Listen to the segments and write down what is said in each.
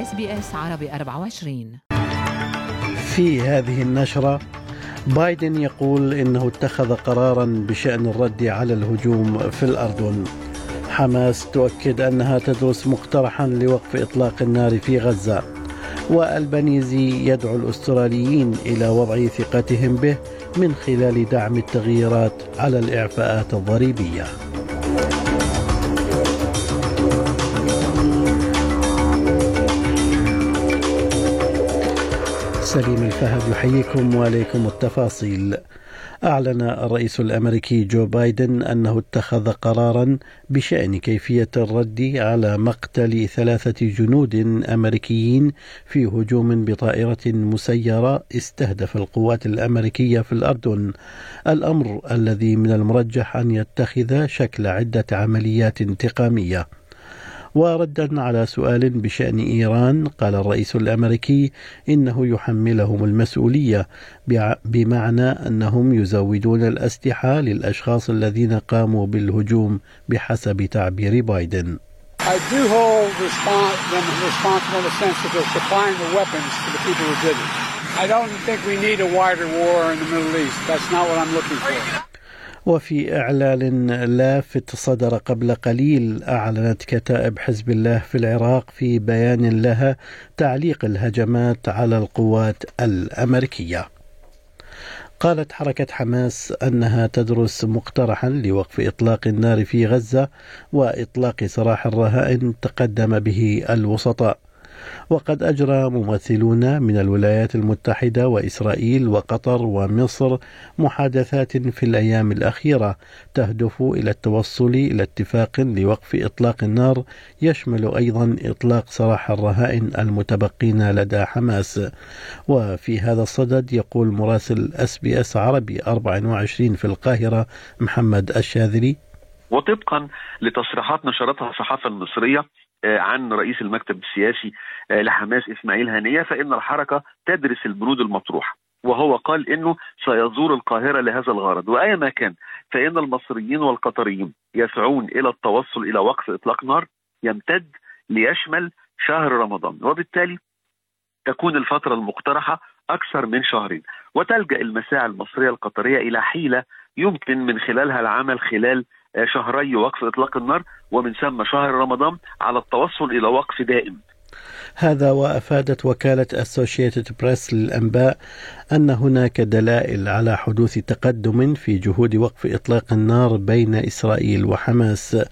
SBS عربي 24 في هذه النشرة بايدن يقول إنه اتخذ قرارا بشأن الرد على الهجوم في الأردن. حماس تؤكد أنها تدرس مقترحا لوقف إطلاق النار في غزة. وألبانيزي يدعو الأستراليين إلى وضع ثقتهم به من خلال دعم التغييرات على الإعفاءات الضريبية. سليم الفهد يحييكم وعليكم التفاصيل. أعلن الرئيس الأمريكي جو بايدن أنه اتخذ قرارا بشأن كيفية الرد على مقتل ثلاثة جنود أمريكيين في هجوم بطائرة مسيرة استهدف القوات الأمريكية في الأردن. الأمر الذي من المرجح أن يتخذ شكل عدة عمليات انتقامية. وردا على سؤال بشأن إيران قال الرئيس الأمريكي إنه يحملهم المسؤولية بمعنى أنهم يزودون الأسلحة للأشخاص الذين قاموا بالهجوم بحسب تعبير بايدن I do hold them responsible in the sense that they're supplying the weapons to the people who did it. I don't think we need a wider war in the Middle East. That's not what I'm looking for. وفي إعلان لافت صدر قبل قليل أعلنت كتائب حزب الله في العراق في بيان لها تعليق الهجمات على القوات الأمريكية. قالت حركة حماس أنها تدرس مقترحا لوقف إطلاق النار في غزة وإطلاق سراح الرهائن تقدم به الوسطاء. وقد أجرى ممثلون من الولايات المتحدة وإسرائيل وقطر ومصر محادثات في الأيام الأخيرة تهدف إلى التوصل إلى اتفاق لوقف إطلاق النار يشمل أيضا إطلاق سراح الرهائن المتبقين لدى حماس. وفي هذا الصدد يقول مراسل SBS عربي 24 في القاهرة محمد الشاذلي وطبقا لتصريحات نشرتها الصحافة المصرية آه، عن رئيس المكتب السياسي آه، لحماس إسماعيل هنية فإن الحركة تدرس البنود المطروحة. وهو قال إنه سيزور القاهرة لهذا الغرض. وايا كان فإن المصريين والقطريين يسعون إلى التوصل إلى وقف إطلاق نار يمتد ليشمل شهر رمضان. وبالتالي تكون الفترة المقترحة أكثر من شهرين. وتلجأ المساعي المصرية القطرية إلى حيلة يمكن من خلالها العمل خلال شهري وقف إطلاق النار ومن ثم شهر رمضان على التوصل إلى وقف دائم. هذا وأفادت وكالة اسوشيتد بريس للأنباء أن هناك دلائل على حدوث تقدم في جهود وقف إطلاق النار بين إسرائيل وحماس.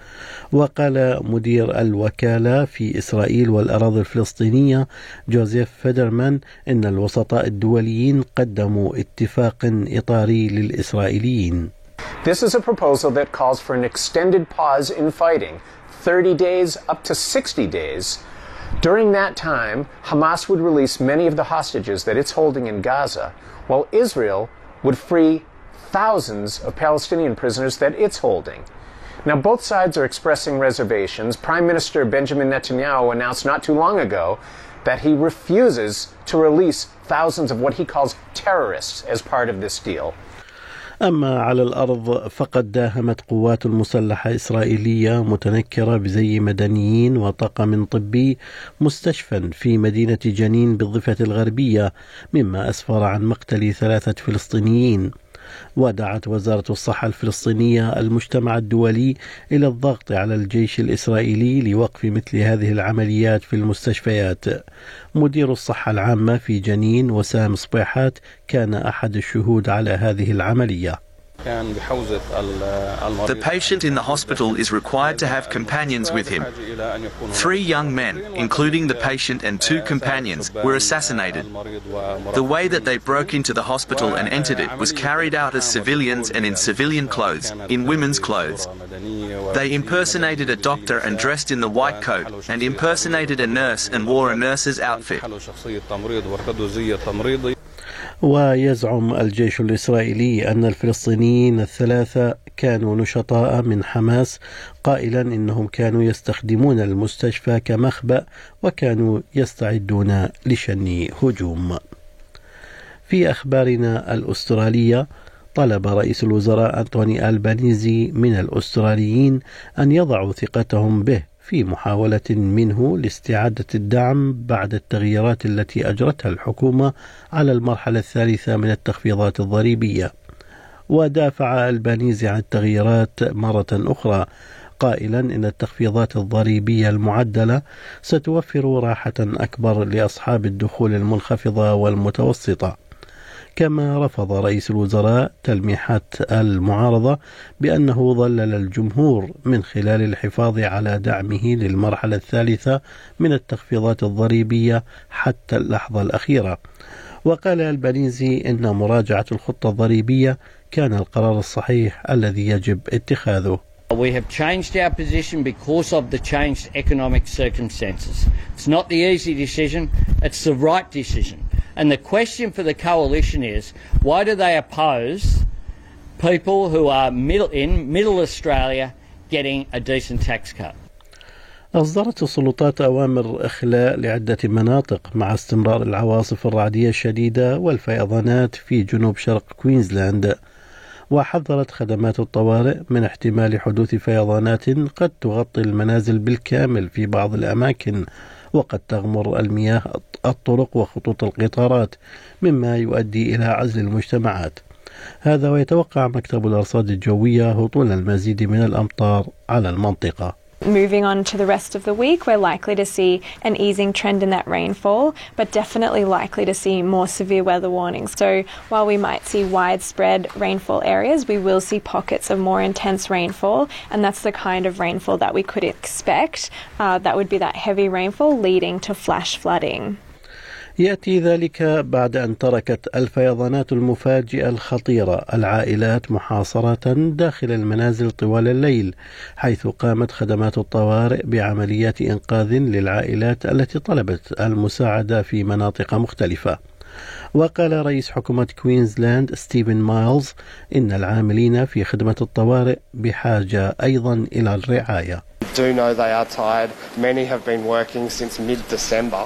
وقال مدير الوكالة في إسرائيل والأراضي الفلسطينية جوزيف فيدرمان إن الوسطاء الدوليين قدموا اتفاق إطاري للإسرائيليين. This is a proposal that calls for an extended pause in fighting, 30 days up to 60 days. During that time, Hamas would release many of the hostages that it's holding in Gaza, while Israel would free thousands of Palestinian prisoners that it's holding. Now, both sides are expressing reservations. Prime Minister Benjamin Netanyahu announced not too long ago that he refuses to release thousands of what he calls terrorists as part of this deal. أما على الأرض فقد داهمت قوات مسلحة إسرائيلية متنكرة بزي مدنيين وطاقم طبي مستشفى في مدينة جنين بالضفة الغربية مما أسفر عن مقتل ثلاثة فلسطينيين. ودعت وزارة الصحة الفلسطينية المجتمع الدولي إلى الضغط على الجيش الإسرائيلي لوقف مثل هذه العمليات في المستشفيات. مدير الصحة العامة في جنين وسام صبيحات كان أحد الشهود على هذه العملية. The patient in the hospital is required to have companions with him. Three young men, including the patient and two companions, were assassinated. The way that they broke into the hospital and entered it was carried out as civilians and in civilian clothes, in women's clothes. They impersonated a doctor and dressed in the white coat, and impersonated a nurse and wore a nurse's outfit. ويزعم الجيش الإسرائيلي أن الفلسطينيين الثلاثة كانوا نشطاء من حماس قائلا إنهم كانوا يستخدمون المستشفى كمخبأ وكانوا يستعدون لشن هجوم. في أخبارنا الأسترالية طلب رئيس الوزراء أنتوني ألبانيزي من الأستراليين أن يضعوا ثقتهم به في محاولة منه لاستعادة الدعم بعد التغييرات التي أجرتها الحكومة على المرحلة الثالثة من التخفيضات الضريبية. ودافع البانيزي عن التغييرات مرة أخرى قائلا إن التخفيضات الضريبية المعدلة ستوفر راحة أكبر لأصحاب الدخول المنخفضة والمتوسطة. كما رفض رئيس الوزراء تلميحات المعارضة بأنه ظلل الجمهور من خلال الحفاظ على دعمه للمرحلة الثالثة من التخفيضات الضريبية حتى اللحظة الأخيرة وقال البنيزي إن مراجعة الخطة الضريبية كان القرار الصحيح الذي يجب اتخاذه We have changed our position because of the changed economic circumstances. It's not the easy decision, it's the right decision. And the question for the coalition is why do they oppose people who are middle, in middle Australia getting a decent tax cut? أصدرت السلطات أوامر إخلاء لعدة مناطق مع استمرار العواصف الرعدية الشديدة والفيضانات في جنوب شرق كوينزلاند وحذرت خدمات الطوارئ من احتمال حدوث فيضانات قد تغطي المنازل بالكامل في بعض الأماكن وقد تغمر المياه الطرق وخطوط القطارات مما يؤدي إلى عزل المجتمعات. هذا ويتوقع مكتب الأرصاد الجوية هطول المزيد من الأمطار على المنطقة. Moving on to the rest of the week, we're likely to see an easing trend in that rainfall, but definitely likely to see more severe weather warnings. So, while we might see widespread rainfall areas, we will see pockets of more intense rainfall, and that's the kind of rainfall that we could expect. Uh, that would be that heavy rainfall leading to flash flooding. يأتي ذلك بعد أن تركت الفيضانات المفاجئة الخطيرة العائلات محاصرة داخل المنازل طوال الليل حيث قامت خدمات الطوارئ بعمليات إنقاذ للعائلات التي طلبت المساعدة في مناطق مختلفة وقال رئيس حكومة كوينزلاند ستيفن مايلز إن العاملين في خدمة الطوارئ بحاجة أيضا إلى الرعاية. Do know they are tired. Many have been working since mid-December.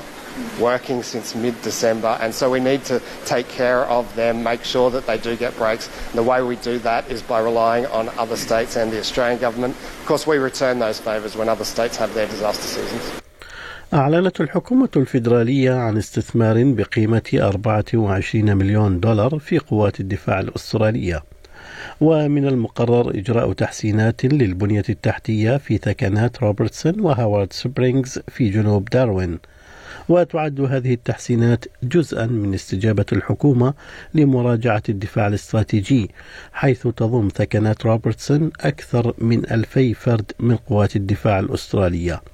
Working since mid-December, and so we need to take care of them, make sure that they do get breaks. And the way we do that is by relying on other states and the Australian government. Of course, we return those favours when other states have their disaster seasons. أعلنت الحكومة الفيدرالية عن استثمار بقيمة 24 مليون دولار في قوات الدفاع الأسترالية ومن المقرر إجراء تحسينات للبنية التحتية في ثكنات روبرتسون وهاوارد سبرينغز في جنوب داروين وتعد هذه التحسينات جزءا من استجابة الحكومة لمراجعة الدفاع الاستراتيجي حيث تضم ثكنات روبرتسون أكثر من ألفي فرد من قوات الدفاع الأسترالية.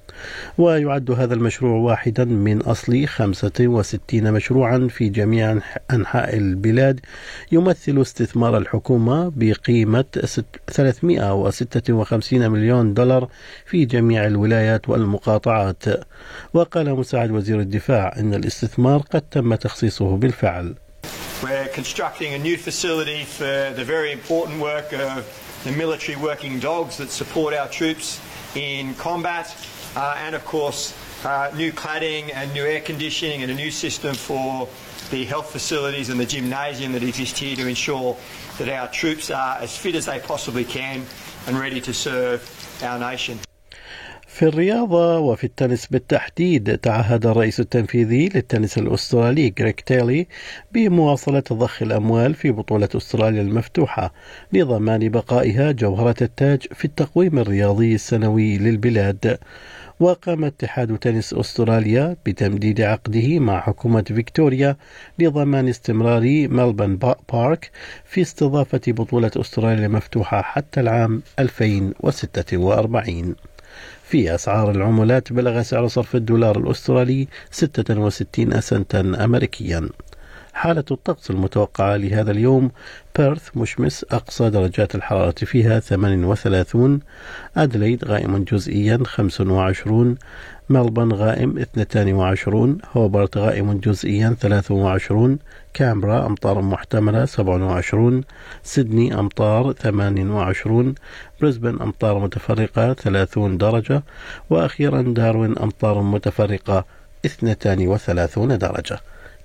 ويعد هذا المشروع واحدا من أصل 65 مشروعا في جميع أنحاء البلاد. يمثل استثمار الحكومة بقيمة 356 مليون دولار في جميع الولايات والمقاطعات. وقال مساعد وزير الدفاع أن الاستثمار قد تم تخصيصه بالفعل. We're constructing a new facility for the very important work of the military working dogs that support our troops. In combat. uh, and of course uh, new cladding and new air conditioning and a new system for the health facilities and the gymnasium that exist here to ensure that our troops are as fit as they possibly can and ready to serve our nation. في الرياضة وفي التنس بالتحديد تعهد الرئيس التنفيذي للتنس الأسترالي غريك تيلي بمواصلة ضخ الأموال في بطولة أستراليا المفتوحة لضمان بقائها جوهرة التاج في التقويم الرياضي السنوي للبلاد. وقام اتحاد تنس أستراليا بتمديد عقده مع حكومة فيكتوريا لضمان استمرار ملبن بارك في استضافة بطولة أستراليا المفتوحة حتى العام 2046 في أسعار العملات بلغ سعر صرف الدولار الأسترالي 66 سنتا أمريكيا. حالة الطقس المتوقعة لهذا اليوم. بيرث مشمس أقصى درجات الحرارة فيها 38 أدليد غائم جزئيا 25 ملبن غائم 22 هوبرت غائم جزئيا 23 كامبرا أمطار محتملة 27 سيدني أمطار 28 بريسبن أمطار متفرقة 30 درجة. وأخيرا داروين أمطار متفرقة 32 درجة.